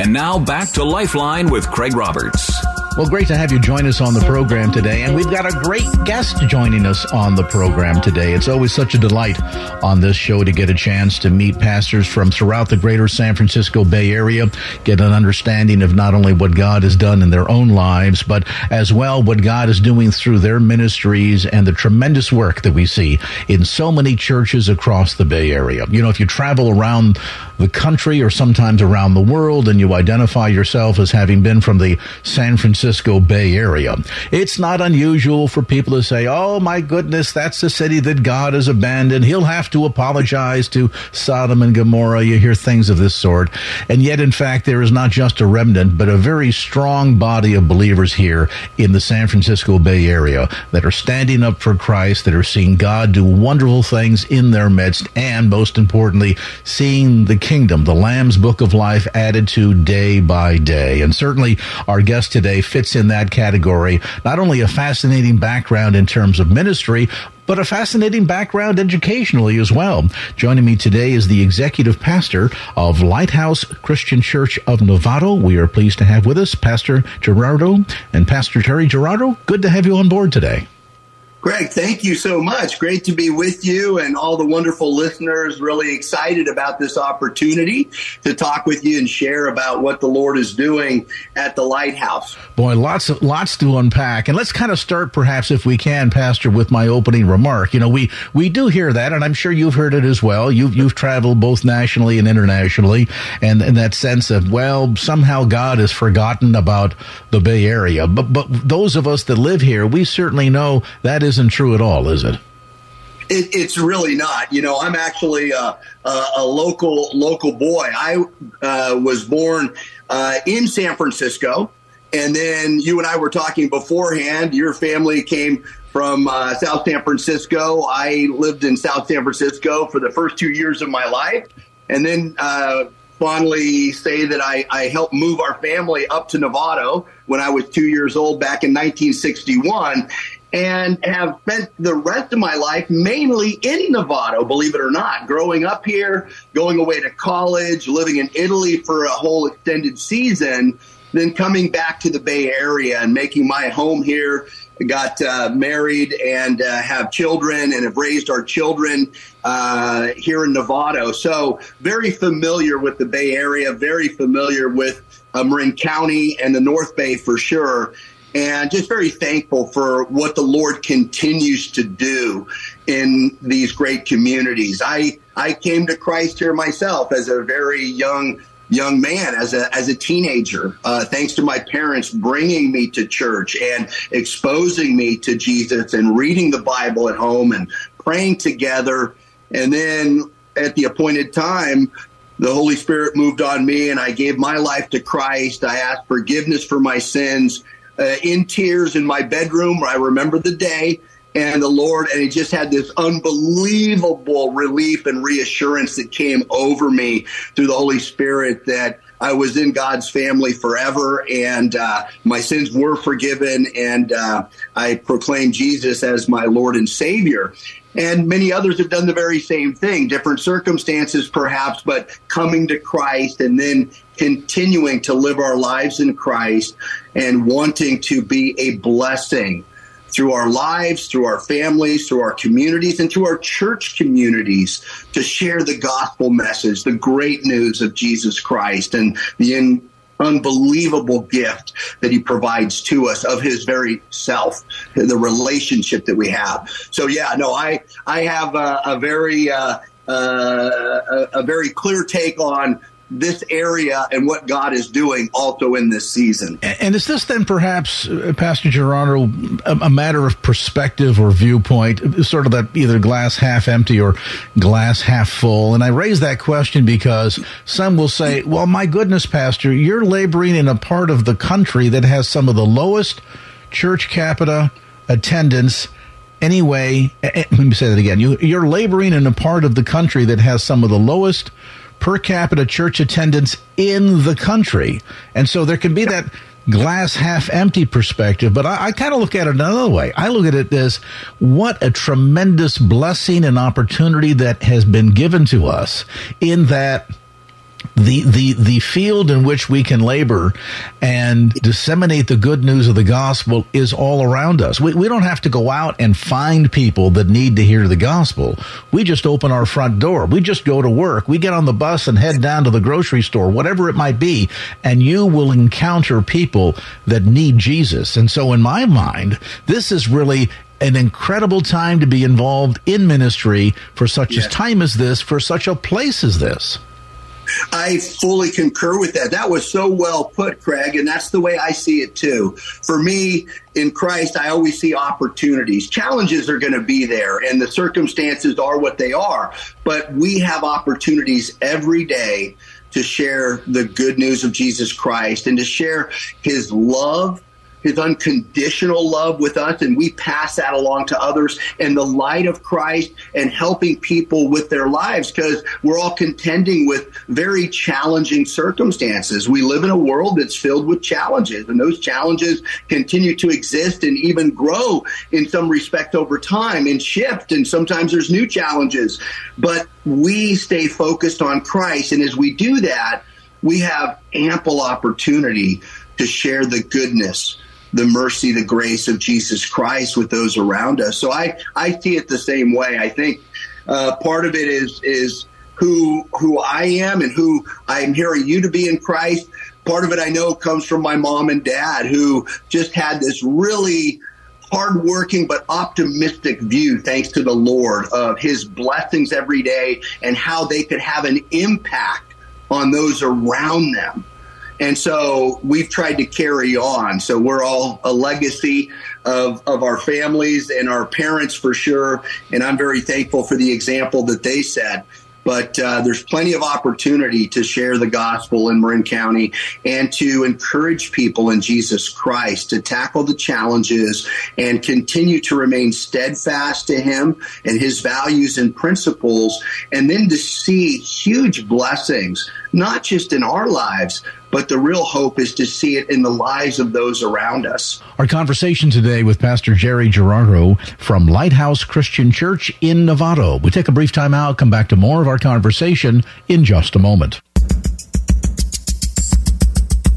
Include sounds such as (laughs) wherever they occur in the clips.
And now back to Lifeline with Craig Roberts. Well, great to have you join us on the program today. And we've got a great guest joining us on the program today. It's always such a delight on this show to get a chance to meet pastors from throughout the greater San Francisco Bay Area, get an understanding of not only what God has done in their own lives, but as well what God is doing through their ministries and the tremendous work that we see in so many churches across the Bay Area. You know, if you travel around the country or sometimes around the world and you identify yourself as having been from the San Francisco Bay Area. It's not unusual for people to say, Oh my goodness, that's the city that God has abandoned. He'll have to apologize to Sodom and Gomorrah. You hear things of this sort. And yet, in fact, there is not just a remnant, but a very strong body of believers here in the San Francisco Bay Area that are standing up for Christ, that are seeing God do wonderful things in their midst, and most importantly, seeing the kingdom, the Lamb's book of life added to day by day. And certainly our guest today fits in that category. Not only a fascinating background in terms of ministry, but a fascinating background educationally as well. Joining me today is the executive pastor of Lighthouse Christian Church of Novato. We are pleased to have with us Pastor Ghirardo and Pastor Jerry Ghirardo. Good to have you on board today. Craig, thank you so much. Great to be with you and all the wonderful listeners. Really excited about this opportunity to talk with you and share about what the Lord is doing at the lighthouse. Boy, lots of lots to unpack. And let's kind of start perhaps if we can, Pastor, with my opening remark. You know, we we do hear that, and I'm sure you've heard it as well. You've you've traveled both nationally and internationally, and in that sense of, well, somehow God has forgotten about the Bay Area. But but those of us that live here, we certainly know that is isn't true at all, is it? It, it's really not. You know, I'm actually a, a, local local boy. I uh, was born uh, in San Francisco, and then you and I were talking beforehand. Your family came from uh, South San Francisco. I lived in South San Francisco for the first two years of my life, and then uh, fondly say that I, I, helped move our family up to Novato when I was two years old back in 1961 and have spent the rest of my life mainly in Novato, believe it or not, growing up here, going away to college, living in Italy for a whole extended season, then coming back to the Bay Area and making my home here. Got uh, married and uh, have children and have raised our children uh, here in Novato. So very familiar with the Bay Area, very familiar with uh, Marin County and the North Bay for sure and just very thankful for what the Lord continues to do in these great communities. I I came to Christ here myself as a very young young man, as a as a teenager, uh, thanks to my parents bringing me to church and exposing me to Jesus and reading the Bible at home and praying together, and then at the appointed time. The Holy Spirit moved on me and I gave my life to Christ. I asked forgiveness for my sins uh, in tears in my bedroom. I remember the day and the Lord, and he just had this unbelievable relief and reassurance that came over me through the Holy Spirit that I was in God's family forever, and uh, my sins were forgiven, and uh, I proclaimed Jesus as my Lord and Savior. And many others have done the very same thing, different circumstances perhaps, but coming to Christ and then continuing to live our lives in Christ and wanting to be a blessing through our lives, through our families, through our communities, and through our church communities to share the gospel message, the great news of Jesus Christ and the in, unbelievable gift that he provides to us of his very self, the relationship that we have. So yeah, no, I, I have a, a very, uh, uh, a, a, very clear take on this area and what God is doing also in this season. And is this then perhaps, uh, Pastor Ghirardo, a, matter of perspective or viewpoint, sort of that either glass half empty or glass half full? And I raise that question because some will say, well, my goodness, Pastor, you're laboring in a part of the country that has some of the lowest church capita attendance anyway. Let me say that again. You, you're laboring in a part of the country that has some of the lowest per capita church attendance in the country. And so there can be that glass half empty perspective, but I, I kind of look at it another way. I look at it as what a tremendous blessing and opportunity that has been given to us in that the the the field in which we can labor and disseminate the good news of the gospel is all around us. We we don't have to go out and find people that need to hear the gospel. We just open our front door. We just go to work. We get on the bus and head down to the grocery store, whatever it might be, and you will encounter people that need Jesus. And so in my mind, this is really an incredible time to be involved in ministry for such yes. a time as this, for such a place as this. I fully concur with that. That was so well put, Craig, and that's the way I see it too. For me, in Christ, I always see opportunities. Challenges are going to be there, and the circumstances are what they are, but we have opportunities every day to share the good news of Jesus Christ and to share his love his unconditional love with us, and we pass that along to others and the light of Christ and helping people with their lives because we're all contending with very challenging circumstances. We live in a world that's filled with challenges, and those challenges continue to exist and even grow in some respect over time and shift, and sometimes there's new challenges. But we stay focused on Christ, and as we do that, we have ample opportunity to share the goodness the mercy, the grace of Jesus Christ with those around us. So I, I see it the same way. I think uh, part of it is is who who I am and who I am hearing you to be in Christ. Part of it I know comes from my mom and dad who just had this really hardworking but optimistic view, thanks to the Lord, of His blessings every day and how they could have an impact on those around them. And so we've tried to carry on. So we're all a legacy of, of our families and our parents for sure. And I'm very thankful for the example that they set. But uh, there's plenty of opportunity to share the gospel in Marin County and to encourage people in Jesus Christ to tackle the challenges and continue to remain steadfast to Him and His values and principles, and then to see huge blessings, not just in our lives, but the real hope is to see it in the lives of those around us. Our conversation today with Pastor Jerry Ghirardo from Lighthouse Christian Church in Novato. We take a brief time out, come back to more of our conversation in just a moment.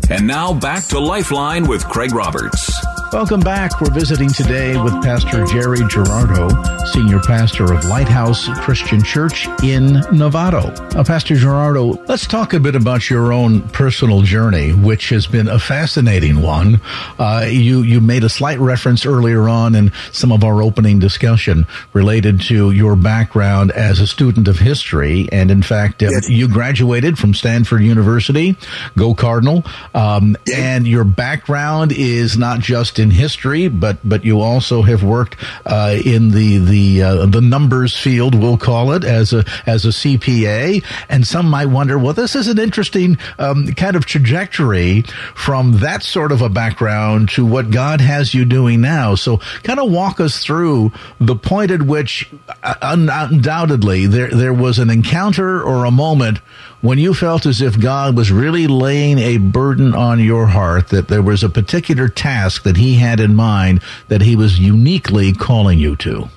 And now back to Lifeline with Craig Roberts. Welcome back. We're visiting today with Pastor Jerry Ghirardo, Senior Pastor of Lighthouse Christian Church in Novato. Uh, Pastor Ghirardo, let's talk a bit about your own personal journey, which has been a fascinating one. Uh, you, you made a slight reference earlier on in some of our opening discussion related to your background as a student of history. And in fact, uh, yes. you graduated from Stanford University. Go Cardinal. Um, yes. And your background is not just in history, but but you also have worked uh, in the the uh, the numbers field, we'll call it, as a as a CPA. And some might wonder, well, this is an interesting um, kind of trajectory from that sort of a background to what God has you doing now. So, kind of walk us through the point at which, uh, undoubtedly, there there was an encounter or a moment when you felt as if God was really laying a burden on your heart, that there was a particular task that He had in mind that He was uniquely calling you to?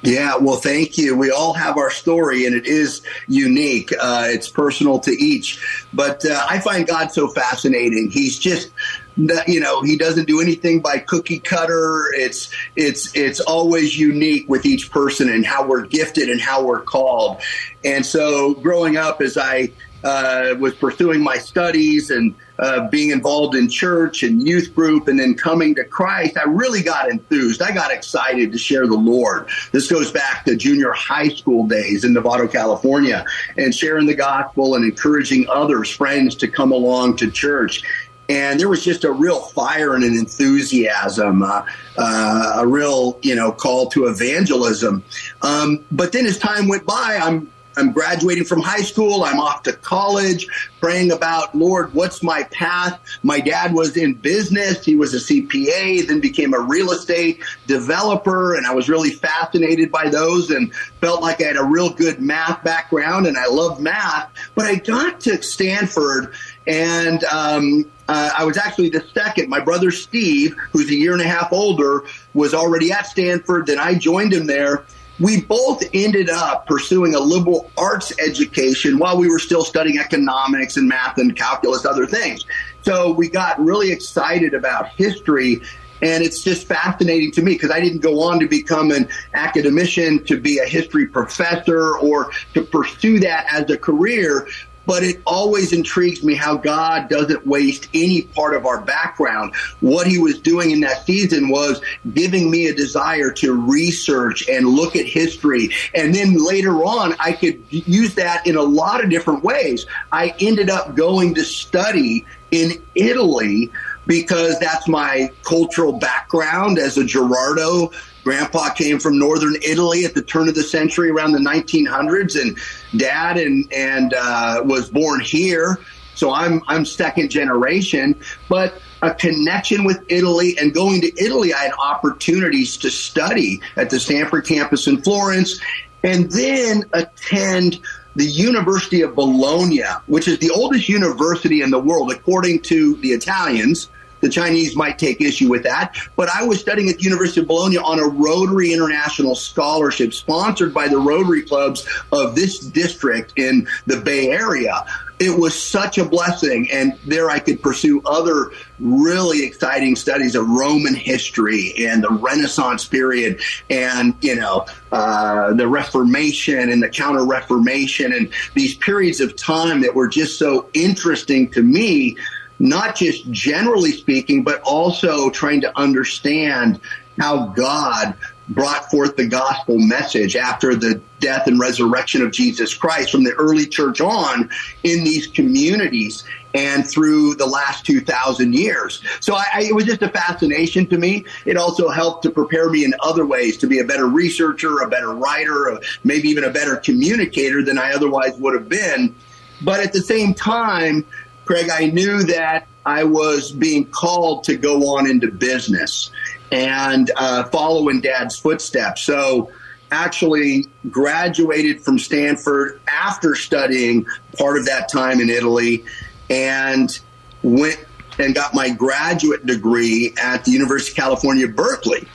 Yeah, well, thank you. We all have our story, and it is unique. Uh, it's personal to each. But uh, I find God so fascinating. He's just you know, he doesn't do anything by cookie cutter. It's it's it's always unique with each person and how we're gifted and how we're called. And so, growing up, as I uh, was pursuing my studies and uh, being involved in church and youth group and then coming to Christ, I really got enthused. I got excited to share the Lord. This goes back to junior high school days in Novato, California, and sharing the gospel and encouraging others, friends, to come along to church. And there was just a real fire and an enthusiasm, uh, uh, a real, you know, call to evangelism. Um, but then as time went by, I'm I'm graduating from high school. I'm off to college, praying about, Lord, what's my path? My dad was in business. He was a CPA, then became a real estate developer. And I was really fascinated by those and felt like I had a real good math background and I love math. But I got to Stanford and, um, uh, I was actually the second. My brother Steve, who's a year and a half older, was already at Stanford. Then I joined him there we both ended up pursuing a liberal arts education while we were still studying economics and math and calculus, other things. So we got really excited about history. And it's just fascinating to me because I didn't go on to become an academician, to be a history professor, or to pursue that as a career but it always intrigues me how God doesn't waste any part of our background. What he was doing in that season was giving me a desire to research and look at history. And then later on, I could use that in a lot of different ways. I ended up going to study in Italy because that's my cultural background as a Ghirardo Grandpa came from northern Italy at the turn of the century, around the 1900s, and Dad and and uh, was born here. So I'm I'm second generation, but a connection with Italy and going to Italy, I had opportunities to study at the Stanford campus in Florence, and then attend the University of Bologna, which is the oldest university in the world, according to the Italians. The Chinese might take issue with that. But I was studying at the University of Bologna on a Rotary International Scholarship sponsored by the Rotary Clubs of this district in the Bay Area. It was such a blessing. And there I could pursue other really exciting studies of Roman history and the Renaissance period and, you know, uh, the Reformation and the Counter Reformation and these periods of time that were just so interesting to me not just generally speaking, but also trying to understand how God brought forth the gospel message after the death and resurrection of Jesus Christ from the early church on in these communities and through the last 2,000 years. So I, I, it was just a fascination to me. It also helped to prepare me in other ways to be a better researcher, a better writer, maybe even a better communicator than I otherwise would have been. But at the same time, Craig, I knew that I was being called to go on into business and uh, follow in dad's footsteps. So, actually graduated from Stanford after studying part of that time in Italy and went and got my graduate degree at the University of California, Berkeley.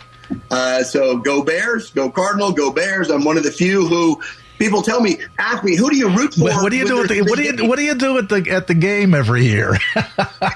Uh, so go Bears, go Cardinal, go Bears. I'm one of the few who people tell me, ask me, who do you root for? What do you do? At the, what do you What do you do at the at the game every year? (laughs)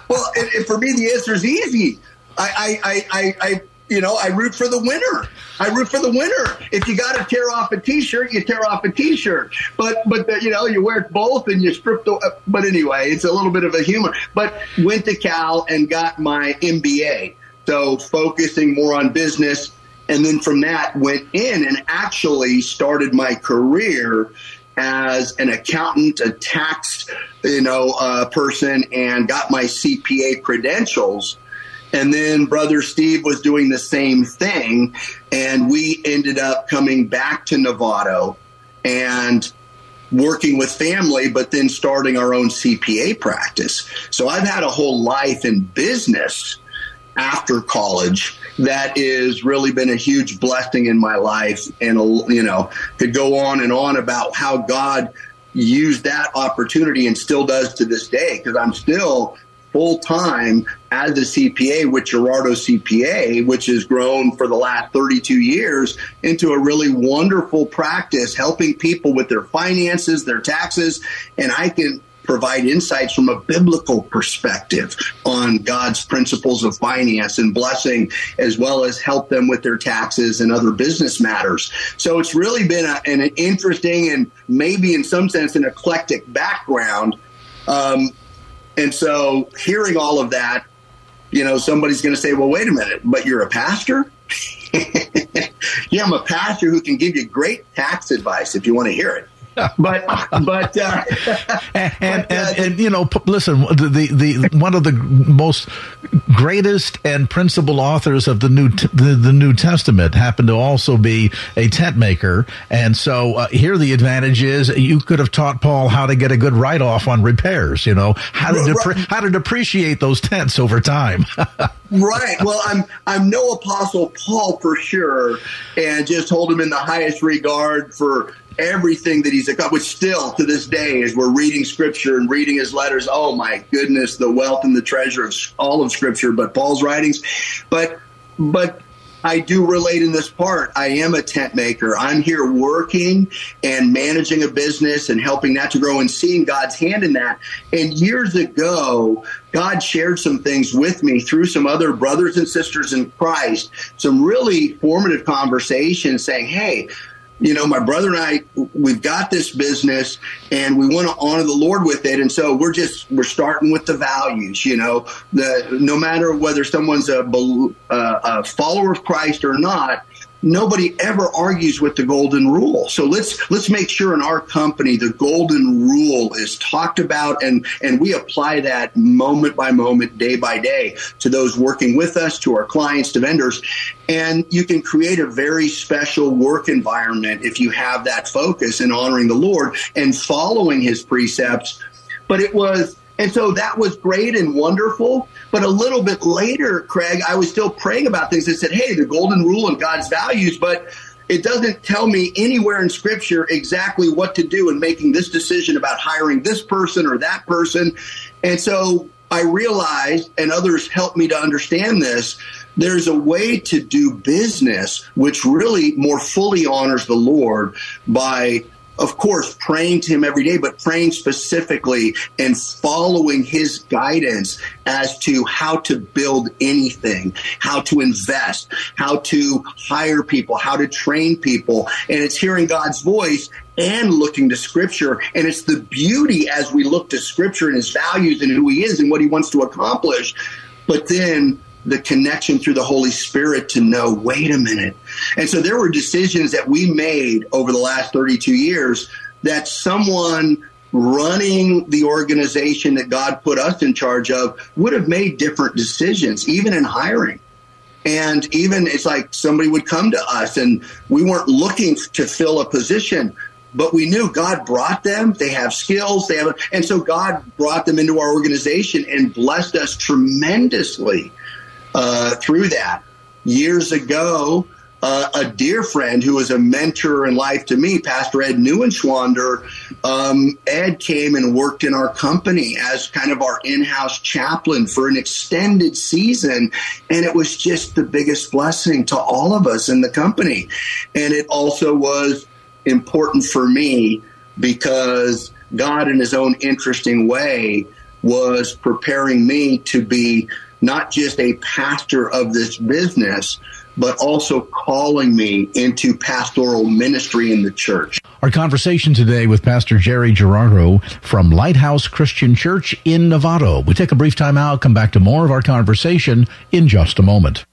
well, for me, the answer is easy. I, I, I, I, you know, I root for the winner. I root for the winner. If you got to tear off a T-shirt, you tear off a T-shirt. But but the, you know, you wear both and you strip the. But anyway, it's a little bit of a humor. But went to Cal and got my MBA. So focusing more on business and then from that went in and actually started my career as an accountant, a tax, you know, uh, person, and got my CPA credentials. And then brother Steve was doing the same thing, and we ended up coming back to Novato and working with family, but then starting our own CPA practice. So I've had a whole life in business after college that is really been a huge blessing in my life and you know could go on and on about how god used that opportunity and still does to this day because i'm still full time as a CPA with Ghirardo CPA, which has grown for the last 32 years into a really wonderful practice, helping people with their finances, their taxes. And I can provide insights from a biblical perspective on God's principles of finance and blessing, as well as help them with their taxes and other business matters. So it's really been a, an interesting and maybe in some sense an eclectic background. Um, and so hearing all of that, you know, somebody's going to say, well, wait a minute, but you're a pastor? (laughs) yeah, I'm a pastor who can give you great tax advice if you want to hear it but but uh, (laughs) and, and, uh, and, and, you know listen the, the, the one of the most greatest and principal authors of the new the, the new testament happened to also be a tent maker. And so uh, here the advantage is you could have taught paul how to get a good write-off on repairs you know how to depre- how to depreciate those tents over time. (laughs) Right. Well i'm i'm no apostle paul for sure and just hold him in the highest regard for everything that he's accomplished still to this day as we're reading scripture and reading his letters oh my goodness the wealth and the treasure of all of scripture but paul's writings but but I do relate in this part. I am a tent maker. I'm here working and managing a business and helping that to grow and seeing God's hand in that. And years ago, God shared some things with me through some other brothers and sisters in Christ, some really formative conversations saying, Hey, you know, my brother and I, we've got this business and we want to honor the Lord with it. And so we're just, we're starting with the values, you know, the, no matter whether someone's a, uh, a follower of Christ or not, nobody ever argues with the golden rule. So let's let's make sure in our company the golden rule is talked about and and we apply that moment by moment, day by day to those working with us, to our clients, to vendors. And you can create a very special work environment if you have that focus in honoring the Lord and following his precepts. But it was and so that was great and wonderful. But a little bit later, Craig, I was still praying about things that said, hey, the golden rule and God's values, but it doesn't tell me anywhere in scripture exactly what to do in making this decision about hiring this person or that person. And so I realized, and others helped me to understand this, there's a way to do business which really more fully honors the Lord by of course, praying to him every day, but praying specifically and following his guidance as to how to build anything, how to invest, how to hire people, how to train people. And it's hearing God's voice and looking to scripture. And it's the beauty as we look to scripture and his values and who he is and what he wants to accomplish. But then the connection through the Holy Spirit to know, wait a minute. And so there were decisions that we made over the last 32 years that someone running the organization that God put us in charge of would have made different decisions, even in hiring. And even it's like somebody would come to us and we weren't looking to fill a position, but we knew God brought them. They have skills. They have, and so God brought them into our organization and blessed us tremendously uh, through that. Years ago, uh, a dear friend who was a mentor in life to me, Pastor Ed Neuenschwander, um, Ed came and worked in our company as kind of our in-house chaplain for an extended season. And it was just the biggest blessing to all of us in the company. And it also was important for me because God, in his own interesting way, was preparing me to be not just a pastor of this business, but also calling me into pastoral ministry in the church. Our conversation today with Pastor Jerry Ghirardo from Lighthouse Christian Church in Novato. We take a brief time out, come back to more of our conversation in just a moment.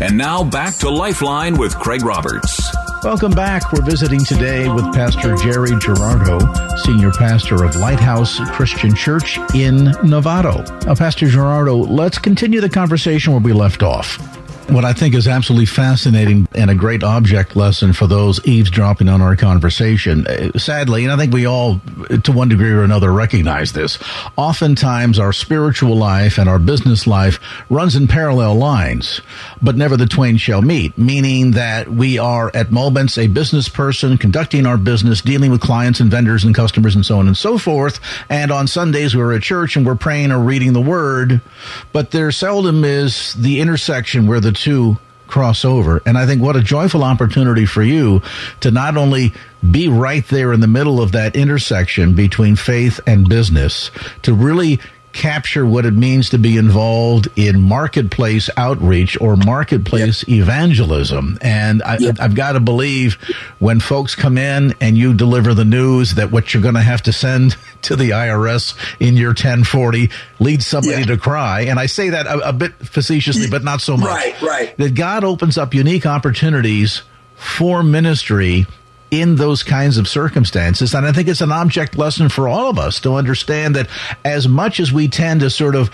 And now back to Lifeline with Craig Roberts. Welcome back. We're visiting today with Pastor Jerry Ghirardo, Senior Pastor of Lighthouse Christian Church in Novato. Now, Pastor Ghirardo, let's continue the conversation where we left off what I think is absolutely fascinating and a great object lesson for those eavesdropping on our conversation. Uh, sadly, and I think we all, to one degree or another, recognize this. Oftentimes, our spiritual life and our business life runs in parallel lines, but never the twain shall meet, meaning that we are at moments a business person conducting our business, dealing with clients and vendors and customers and so on and so forth. And on Sundays, we're at church and we're praying or reading the word, but there seldom is the intersection where the two cross over. And I think what a joyful opportunity for you to not only be right there in the middle of that intersection between faith and business, to really capture what it means to be involved in marketplace outreach or marketplace yep. evangelism. And I, yep. I've got to believe when folks come in and you deliver the news that what you're going to have to send to the IRS in your 1040 leads somebody yeah. to cry. And I say that a, a bit facetiously, but not so much. Right, right. That God opens up unique opportunities for ministry in those kinds of circumstances. And I think it's an object lesson for all of us to understand that as much as we tend to sort of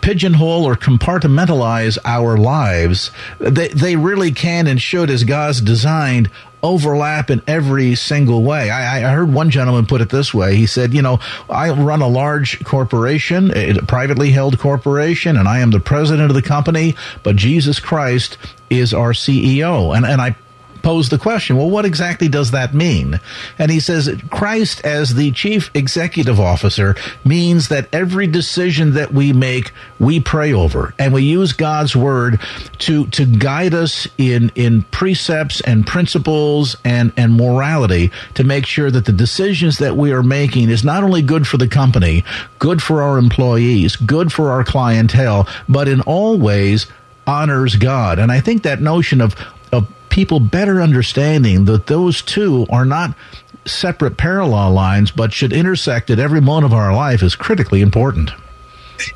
pigeonhole or compartmentalize our lives, they, they really can and should, as God's designed, overlap in every single way. I, I, heard one gentleman put it this way. He said, you know, I run a large corporation, a privately held corporation, and I am the president of the company, but Jesus Christ is our CEO. And, and I posed the question, well, what exactly does that mean? And he says Christ as the chief executive officer means that every decision that we make, we pray over and we use God's word to, to guide us in, in precepts and principles and, and morality to make sure that the decisions that we are making is not only good for the company, good for our employees, good for our clientele, but in all ways honors God. And I think that notion of people better understanding that those two are not separate parallel lines, but should intersect at every moment of our life is critically important.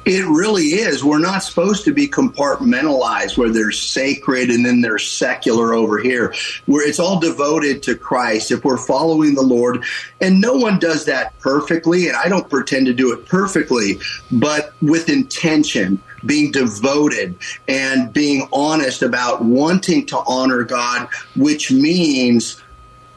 It really is. We're not supposed to be compartmentalized where there's sacred and then there's secular over here. Where it's all devoted to Christ if we're following the Lord. And no one does that perfectly, and I don't pretend to do it perfectly, but with intention being devoted and being honest about wanting to honor God, which means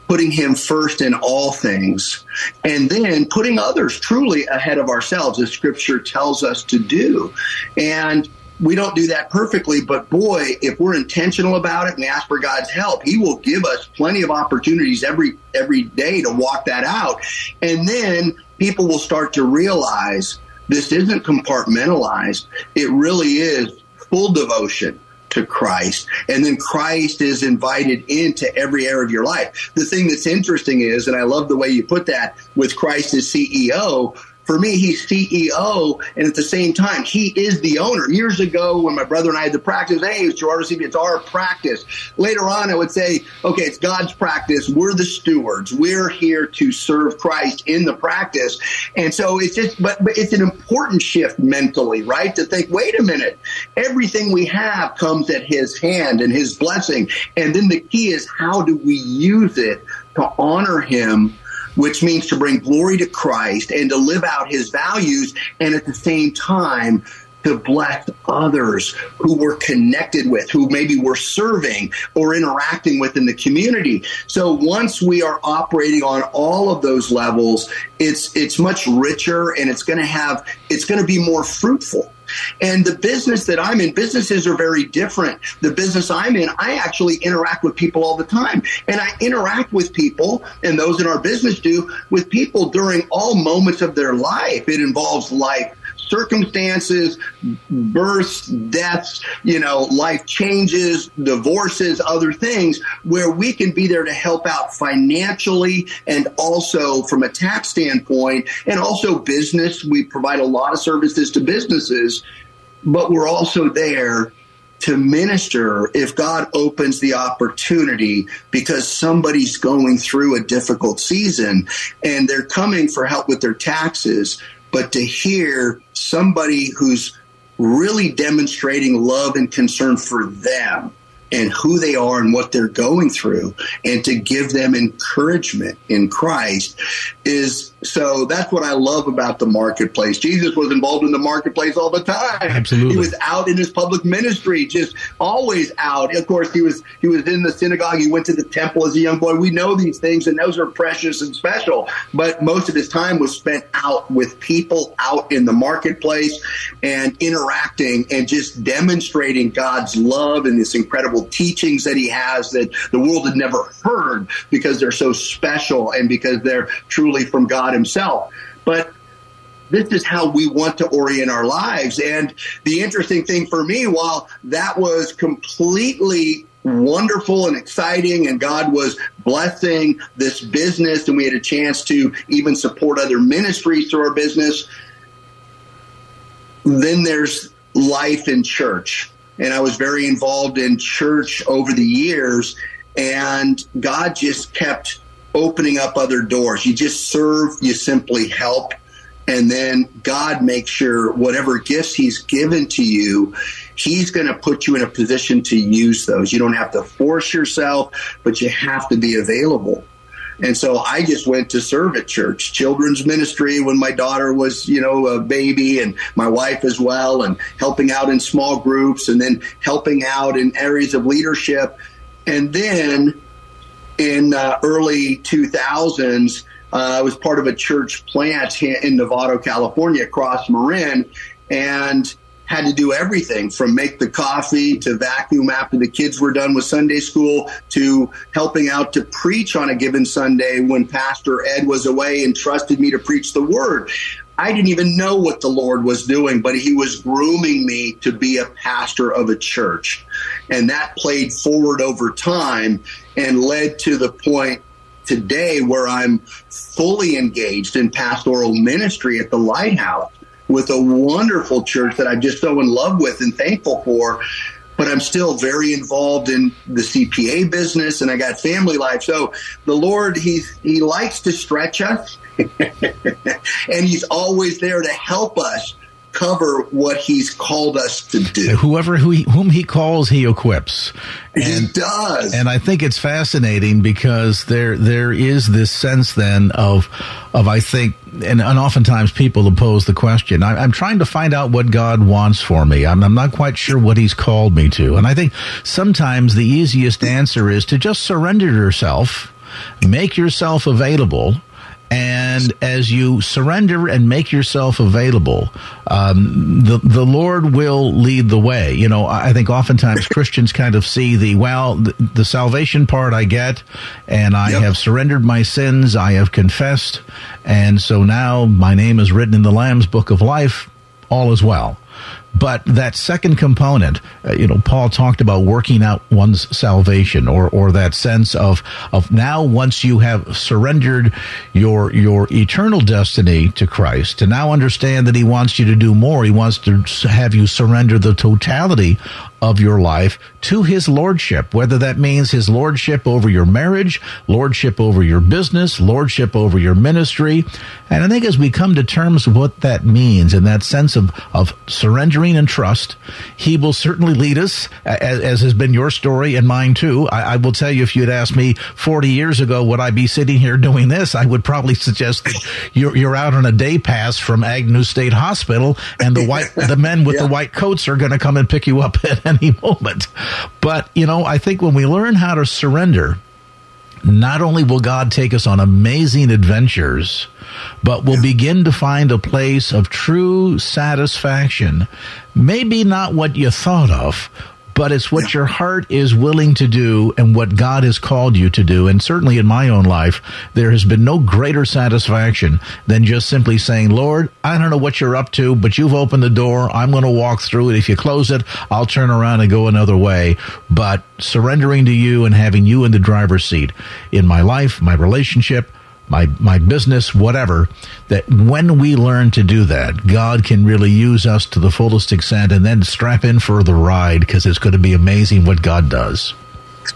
putting him first in all things and then putting others truly ahead of ourselves as scripture tells us to do. And we don't do that perfectly but boy if we're intentional about it and ask for god's help he will give us plenty of opportunities every every day to walk that out. And then people will start to realize this isn't compartmentalized. It really is full devotion to Christ. And then Christ is invited into every area of your life. The thing that's interesting is, and I love the way you put that with Christ as CEO, for me, he's CEO, and at the same time, he is the owner. Years ago, when my brother and I had the practice, hey, it's your RCB, it's our practice. Later on, I would say, okay, it's God's practice. We're the stewards. We're here to serve Christ in the practice. And so it's just, but, but it's an important shift mentally, right? To think, wait a minute, everything we have comes at his hand and his blessing. And then the key is, how do we use it to honor him? Which means to bring glory to Christ and to live out his values and at the same time to bless others who we're connected with, who maybe we're serving or interacting with in the community. So once we are operating on all of those levels, it's it's much richer and it's going to have it's going to be more fruitful. And the business that I'm in, businesses are very different. The business I'm in, I actually interact with people all the time. And I interact with people, and those in our business do, with people during all moments of their life. It involves life circumstances, births, deaths, you know, life changes, divorces, other things where we can be there to help out financially and also from a tax standpoint and also business. We provide a lot of services to businesses but we're also there to minister if God opens the opportunity because somebody's going through a difficult season and they're coming for help with their taxes. But to hear somebody who's really demonstrating love and concern for them and who they are and what they're going through and to give them encouragement in Christ is so that's what I love about the marketplace. Jesus was involved in the marketplace all the time. Absolutely. He was out in his public ministry, just always out. Of course, he was he was in the synagogue. He went to the temple as a young boy. We know these things, and those are precious and special. But most of his time was spent out with people, out in the marketplace, and interacting and just demonstrating God's love and this incredible teachings that he has that the world had never heard because they're so special and because they're truly from God himself. But this is how we want to orient our lives. And the interesting thing for me, while that was completely wonderful and exciting and God was blessing this business and we had a chance to even support other ministries through our business. Then there's life in church. And I was very involved in church over the years and God just kept opening up other doors. You just serve, you simply help and then God makes sure whatever gifts He's given to you, He's going to put you in a position to use those. You don't have to force yourself, but you have to be available. And so I just went to serve at church, children's ministry when my daughter was, you know, a baby and my wife as well, and helping out in small groups and then helping out in areas of leadership. And then in uh, early 2000s, uh, I was part of a church plant in Novato, California, across Marin, and had to do everything from make the coffee to vacuum after the kids were done with Sunday school to helping out to preach on a given Sunday when Pastor Ed was away and trusted me to preach the word. I didn't even know what the Lord was doing, but He was grooming me to be a pastor of a church. And that played forward over time and led to the point today where I'm fully engaged in pastoral ministry at the Lighthouse with a wonderful church that I'm just so in love with and thankful for. But I'm still very involved in the CPA business and I got family life. So the Lord, He's He likes to stretch us (laughs) and He's always there to help us cover what he's called us to do. Whoever who he, whom he calls, he equips. And, he does. And I think it's fascinating because there there is this sense then of of I think and, and oftentimes people pose the question. I, am trying to find out what God wants for me. I'm, I'm not quite sure what He's called me to. And I think sometimes the easiest answer is to just surrender yourself, make yourself available and as you surrender and make yourself available, um, the the Lord will lead the way. You know, I think oftentimes (laughs) Christians kind of see the well, the, the salvation part I get, and I yep. have surrendered my sins, I have confessed, and so now my name is written in the Lamb's Book of Life. All is well. But that second component, uh, you know, Paul talked about working out one's salvation or, or that sense of, of now once you have surrendered your, your eternal destiny to Christ to now understand that he wants you to do more. He wants to have you surrender the totality of your life to his lordship, whether that means his lordship over your marriage, lordship over your business, lordship over your ministry. And I think as we come to terms with what that means and that sense of, of surrendering and trust, he will certainly lead us, as, as has been your story and mine too. I, I, will tell you, if you'd asked me 40 years ago, would I be sitting here doing this? I would probably suggest that you're, you're out on a day pass from Agnew State Hospital and the white, the men with yeah. the white coats are going to come and pick you up (laughs) at any (laughs) moment. But, you know, I think when we learn how to surrender, not only will God take us on amazing adventures, but we'll begin to find a place of true satisfaction. Maybe not what you thought of, but it's what your heart is willing to do and what God has called you to do. And certainly in my own life, there has been no greater satisfaction than just simply saying, Lord, I don't know what you're up to, but you've opened the door. I'm going to walk through it. If you close it, I'll turn around and go another way. But surrendering to you and having you in the driver's seat in my life, my relationship, my my business, whatever, that when we learn to do that, God can really use us to the fullest extent and then strap in for the ride because it's going to be amazing what God does.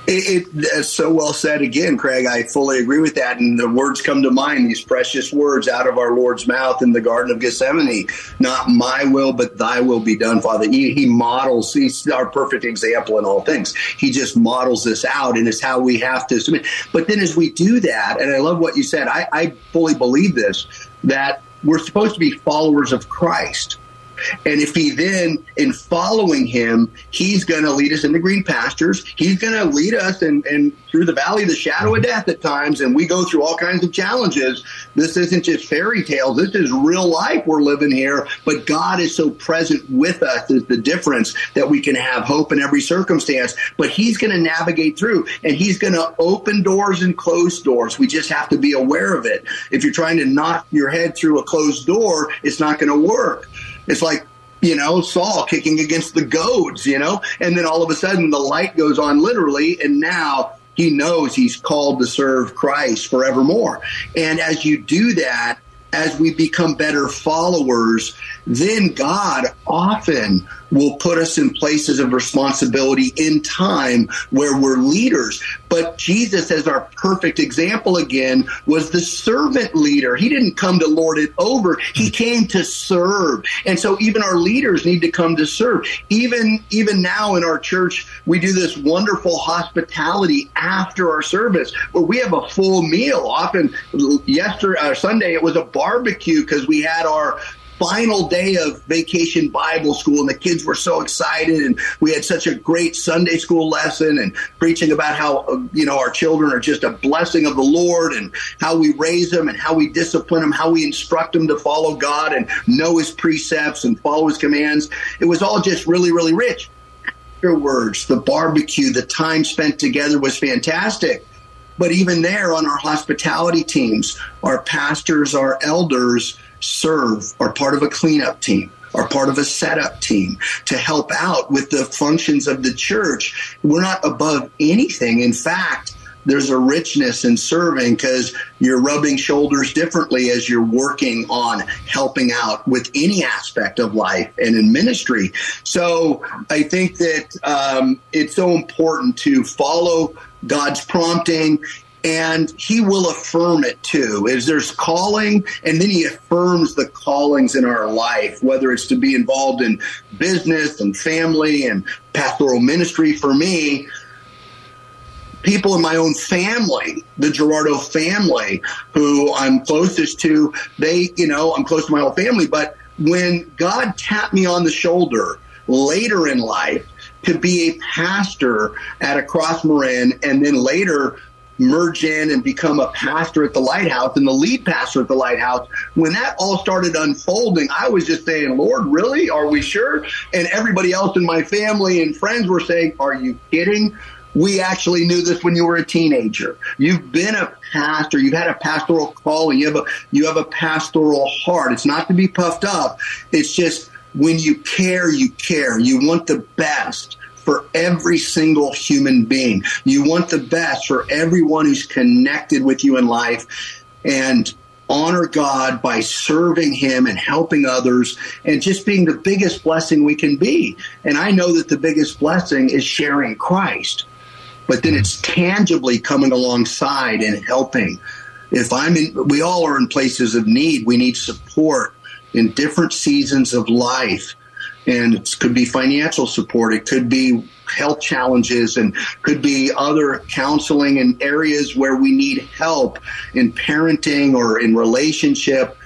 It, it, uh, so well said again, Craig. I fully agree with that. And the words come to mind, these precious words out of our Lord's mouth in the Garden of Gethsemane. Not my will, but thy will be done, Father. He, he models, he's our perfect example in all things. He just models this out, and it's how we have to submit. But then as we do that, and I love what you said, I, I fully believe this, that we're supposed to be followers of Christ. And if he then, in following him, he's going to lead us into green pastures. He's going to lead us and, through the valley of the shadow of death at times. And we go through all kinds of challenges. This isn't just fairy tales. This is real life we're living here. But God is so present with us is the difference that we can have hope in every circumstance. But he's going to navigate through and he's going to open doors and close doors. We just have to be aware of it. If you're trying to knock your head through a closed door, it's not going to work. It's like you know, Saul kicking against the goads, you know, and then all of a sudden the light goes on literally, and now he knows he's called to serve Christ forevermore. And as you do that, as we become better followers, then God often will put us in places of responsibility in time where we're leaders. But Jesus, as our perfect example again, was the servant leader. He didn't come to lord it over. He came to serve. And so even our leaders need to come to serve. Even, even now in our church, we do this wonderful hospitality after our service where we have a full meal. Often yesterday, uh, Sunday, it was a barbecue because we had our final day of vacation Bible school, and the kids were so excited, and we had such a great Sunday school lesson and preaching about how you know our children are just a blessing of the Lord, and how we raise them, and how we discipline them, how we instruct them to follow God and know His precepts and follow His commands. It was all just really, really rich. Afterwards, the barbecue, the time spent together was fantastic. But even there on our hospitality teams, our pastors, our elders serve, are part of a cleanup team are part of a setup team to help out with the functions of the church. We're not above anything. In fact, there's a richness in serving because you're rubbing shoulders differently as you're working on helping out with any aspect of life and in ministry. So I think that um, it's so important to follow God's prompting and he will affirm it too. Is there's calling, and then he affirms the callings in our life, whether it's to be involved in business and family and pastoral ministry. For me, people in my own family, the Ghirardo family, who I'm closest to, they, you know, I'm close to my whole family. But when God tapped me on the shoulder later in life to be a pastor at Across Marin, and then later merge in and become a pastor at the lighthouse and the lead pastor at the lighthouse. When that all started unfolding, I was just saying, Lord, really? Are we sure? And everybody else in my family and friends were saying, Are you kidding? We actually knew this when you were a teenager. You've been a pastor. You've had a pastoral calling. You have a, you have a pastoral heart. It's not to be puffed up. It's just when you care, you care. You want the best for every single human being. You want the best for everyone who's connected with you in life. And honor God by serving Him and helping others and just being the biggest blessing we can be. And I know that the biggest blessing is sharing Christ, but then it's tangibly coming alongside and helping. If I'm in, we all are in places of need. We need support in different seasons of life and it could be financial support. It could be health challenges and could be other counseling in areas where we need help in parenting or in relationship.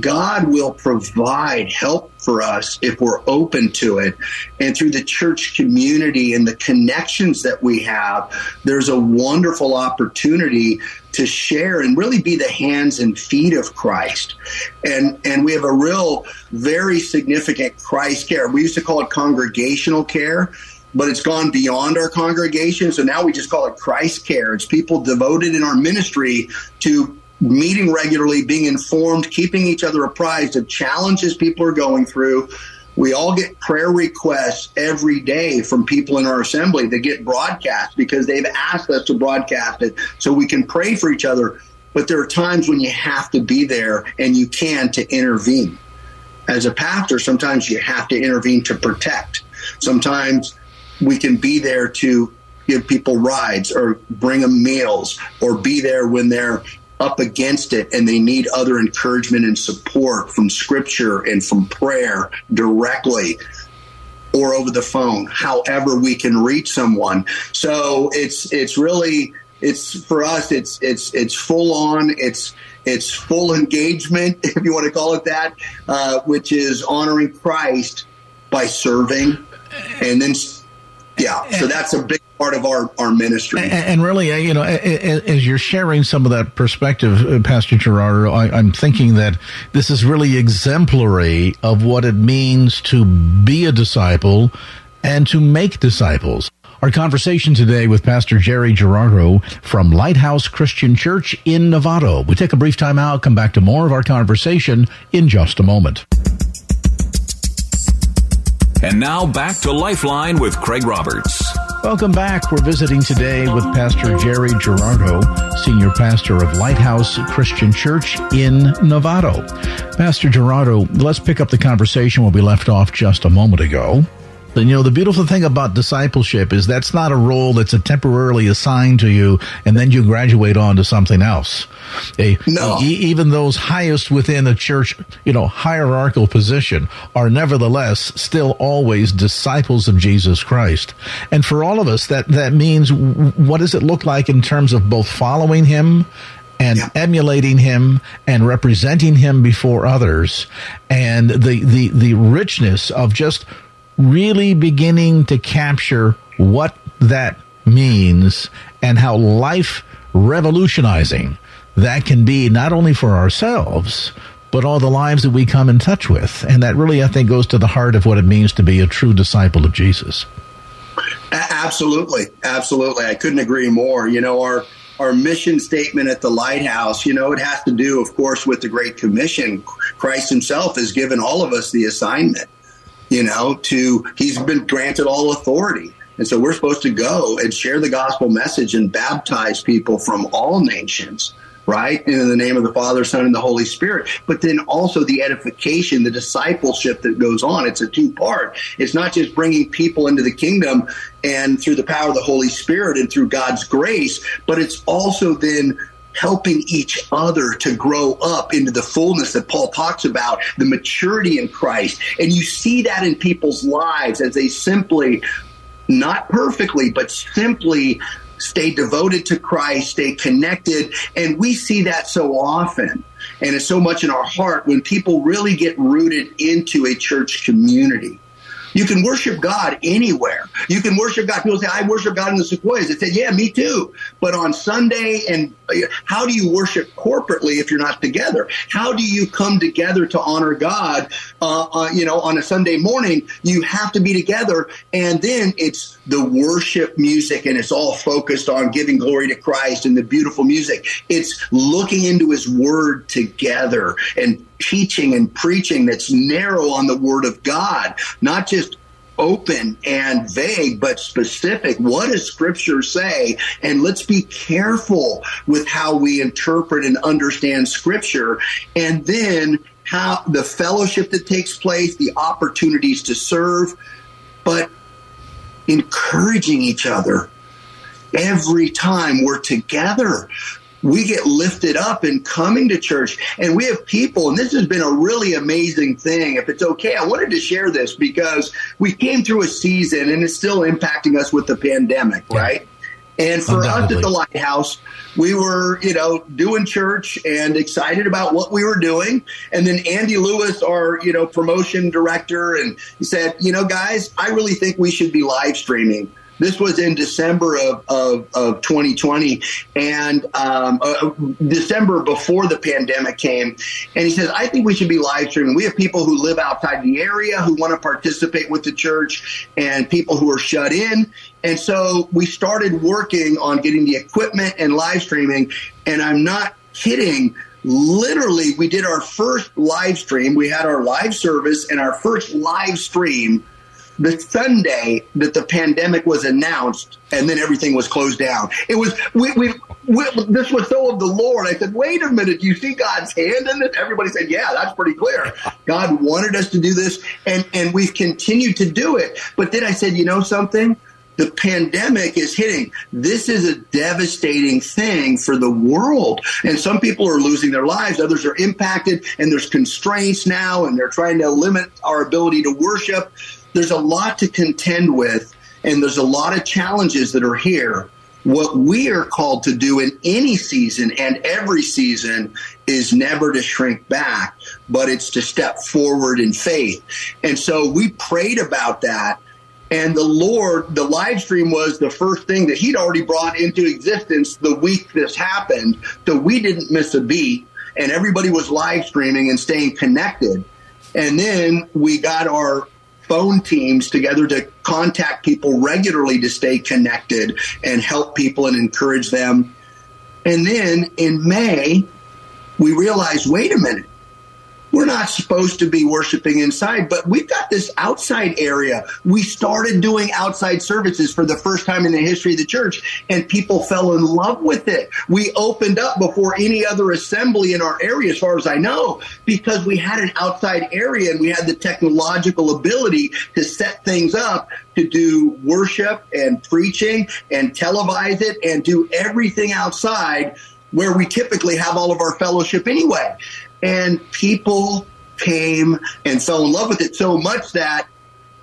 God will provide help for us if we're open to it. And through the church community and the connections that we have, there's a wonderful opportunity to share and really be the hands and feet of Christ. And and we have a real very significant Christ care. We used to call it congregational care but it's gone beyond our congregation. So now we just call it Christ care. It's people devoted in our ministry to meeting regularly, being informed, keeping each other apprised of challenges people are going through. We all get prayer requests every day from people in our assembly that get broadcast because they've asked us to broadcast it so we can pray for each other. But there are times when you have to be there and you can to intervene. As a pastor, sometimes you have to intervene to protect. Sometimes we can be there to give people rides or bring them meals or be there when they're up against it and they need other encouragement and support from scripture and from prayer directly or over the phone however we can reach someone so it's it's really it's for us it's it's it's full on it's it's full engagement, (laughs) if you want to call it that, uh, which is honoring Christ by serving. And then, yeah, so that's a big part of our, our ministry. And, and really, uh, you know, as you're sharing some of that perspective, uh, Pastor Ghirardo, I, I'm thinking that this is really exemplary of what it means to be a disciple and to make disciples. Our conversation today with Pastor Jerry Ghirardo from Lighthouse Christian Church in Novato. We take a brief time out, come back to more of our conversation in just a moment. And now back to Lifeline with Craig Roberts. Welcome back. We're visiting today with Pastor Jerry Ghirardo, Senior Pastor of Lighthouse Christian Church in Novato. Pastor Ghirardo, let's pick up the conversation where we left off just a moment ago. And you know, the beautiful thing about discipleship is that's not a role that's a temporarily assigned to you and then you graduate on to something else. A, no. E- even those highest within a church, you know, hierarchical position are nevertheless still always disciples of Jesus Christ. And for all of us, that, that means what does it look like in terms of both following him and yeah. emulating him and representing him before others and the, the, the richness of just really beginning to capture what that means and how life revolutionizing that can be not only for ourselves, but all the lives that we come in touch with. And that really, I think, goes to the heart of what it means to be a true disciple of Jesus. Absolutely. Absolutely. I couldn't agree more. You know, our our mission statement at the lighthouse, you know, it has to do, of course, with the Great Commission. Christ himself has given all of us the assignment you know, to he's been granted all authority. And so we're supposed to go and share the gospel message and baptize people from all nations, right? In the name of the Father, Son, and the Holy Spirit. But then also the edification, the discipleship that goes on. It's a two part. It's not just bringing people into the kingdom and through the power of the Holy Spirit and through God's grace, but it's also then helping each other to grow up into the fullness that Paul talks about, the maturity in Christ. And you see that in people's lives as they simply, not perfectly, but simply stay devoted to Christ, stay connected. And we see that so often. And it's so much in our heart when people really get rooted into a church community. You can worship God anywhere. You can worship God. People say, I worship God in the sequoias. They say, yeah, me too. But on Sunday, and how do you worship corporately if you're not together? How do you come together to honor God? Uh, uh, you know, on a Sunday morning, you have to be together. And then it's the worship music and it's all focused on giving glory to Christ and the beautiful music. It's looking into his word together and teaching and preaching that's narrow on the word of God, not just open and vague, but specific. What does scripture say? And let's be careful with how we interpret and understand scripture. And then how the fellowship that takes place, the opportunities to serve, but encouraging each other every time we're together we get lifted up in coming to church and we have people and this has been a really amazing thing. If it's okay i wanted to share this because we came through a season and it's still impacting us with the pandemic right? And for us at the lighthouse we were you know doing church and excited about what we were doing. And then andy lewis our you know promotion director and he said you know guys i really think we should be live streaming this was in December of, of, of 2020 and um, uh, December before the pandemic came. And he says, I think we should be live streaming. We have people who live outside the area who want to participate with the church and people who are shut in. And so we started working on getting the equipment and live streaming. And I'm not kidding literally we did our first live stream we had our live service and our first live stream the Sunday that the pandemic was announced, and then everything was closed down. It was we, we, we, this was so of the Lord. I said, "Wait a minute, do you see God's hand in this? Everybody said, "Yeah, that's pretty clear." God wanted us to do this, and and we've continued to do it. But then I said, "You know something." The pandemic is hitting. This is a devastating thing for the world. And some people are losing their lives. Others are impacted and there's constraints now and they're trying to limit our ability to worship there's a lot to contend with, and there's a lot of challenges that are here. What we are called to do in any season and every season is never to shrink back, but it's to step forward in faith. And so we prayed about that. And the Lord, the live stream was the first thing that He'd already brought into existence the week this happened. So we didn't miss a beat, and everybody was live streaming and staying connected. And then we got our phone teams together to contact people regularly to stay connected and help people and encourage them. And then in May, we realized wait a minute, we're not supposed to be worshiping inside, but we've got this outside area. We started doing outside services for the first time in the history of the church, and people fell in love with it. We opened up before any other assembly in our area, as far as I know, because we had an outside area and we had the technological ability to set things up to do worship and preaching and televise it and do everything outside where we typically have all of our fellowship anyway. And people came and fell in love with it so much that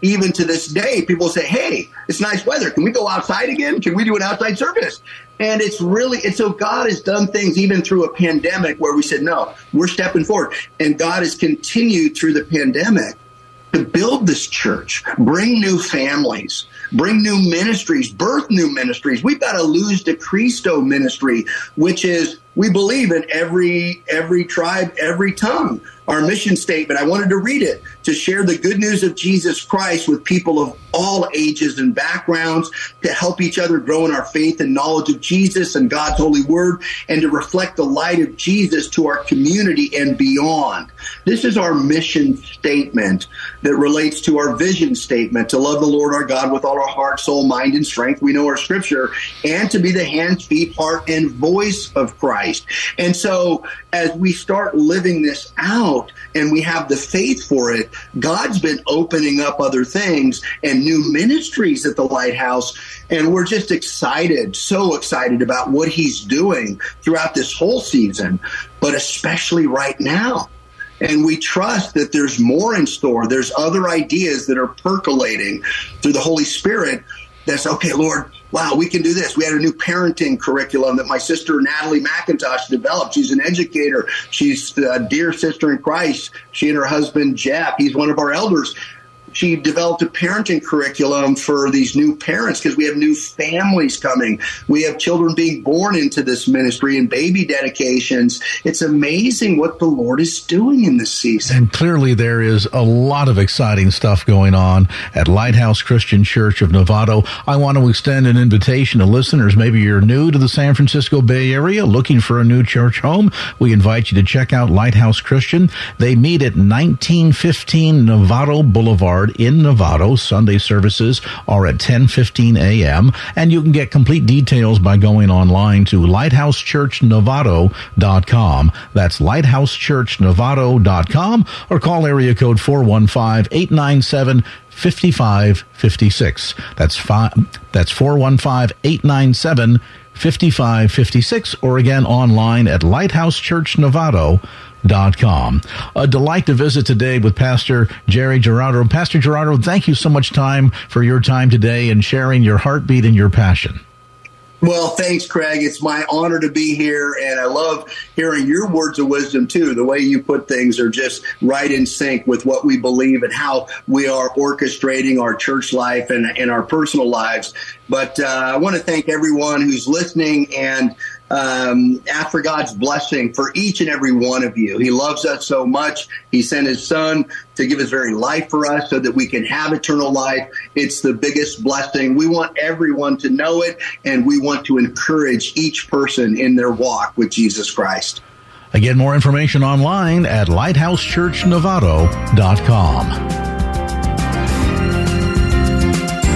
even to this day, people say, Hey, it's nice weather. Can we go outside again? Can we do an outside service? And it's really, and so God has done things even through a pandemic where we said, no, we're stepping forward. And God has continued through the pandemic to build this church, bring new families, bring new ministries, birth new ministries. We've got a Luz de Cristo ministry, which is we believe in every every tribe, every tongue. Our mission statement, I wanted to read it, to share the good news of Jesus Christ with people of all ages and backgrounds, to help each other grow in our faith and knowledge of Jesus and God's holy word, and to reflect the light of Jesus to our community and beyond. This is our mission statement that relates to our vision statement to love the Lord our God with all our heart, soul, mind, and strength. We know our scripture, and to be the hands, feet, heart, and voice of Christ. And so as we start living this out and we have the faith for it, God's been opening up other things and new ministries at the lighthouse. And we're just excited, so excited about what he's doing throughout this whole season, but especially right now. And we trust that there's more in store. There's other ideas that are percolating through the Holy Spirit that's okay, Lord, wow, we can do this. We had a new parenting curriculum that my sister Natalie McIntosh developed. She's an educator. She's a dear sister in Christ. She and her husband Jeff, he's one of our elders she developed a parenting curriculum for these new parents because we have new families coming. We have children being born into this ministry and baby dedications. It's amazing what the Lord is doing in this season. And clearly, there is a lot of exciting stuff going on at Lighthouse Christian Church of Novato. I want to extend an invitation to listeners. Maybe you're new to the San Francisco Bay Area looking for a new church home. We invite you to check out Lighthouse Christian. They meet at 1915 Novato Boulevard in Novato. Sunday services are at 10:15 a.m. and you can get complete details by going online to lighthousechurchnovato.com. That's lighthousechurchnovato.com or call area code 415-897 5556. That's five, that's 415-897 5556 or again online at lighthousechurchnovato.com com. A delight to visit today with Pastor Jerry Ghirardo. Pastor Ghirardo, thank you so much time for your time today and sharing your heartbeat and your passion. Well, thanks, Craig. It's my honor to be here, and I love hearing your words of wisdom too. The way you put things are just right in sync with what we believe and how we are orchestrating our church life and, and our personal lives. But uh, I want to thank everyone who's listening and um, ask for God's blessing for each and every one of you. He loves us so much. He sent his son to give his very life for us so that we can have eternal life. It's the biggest blessing. We want everyone to know it and we want to encourage each person in their walk with Jesus Christ. Again, more information online at lighthousechurchnovato.com.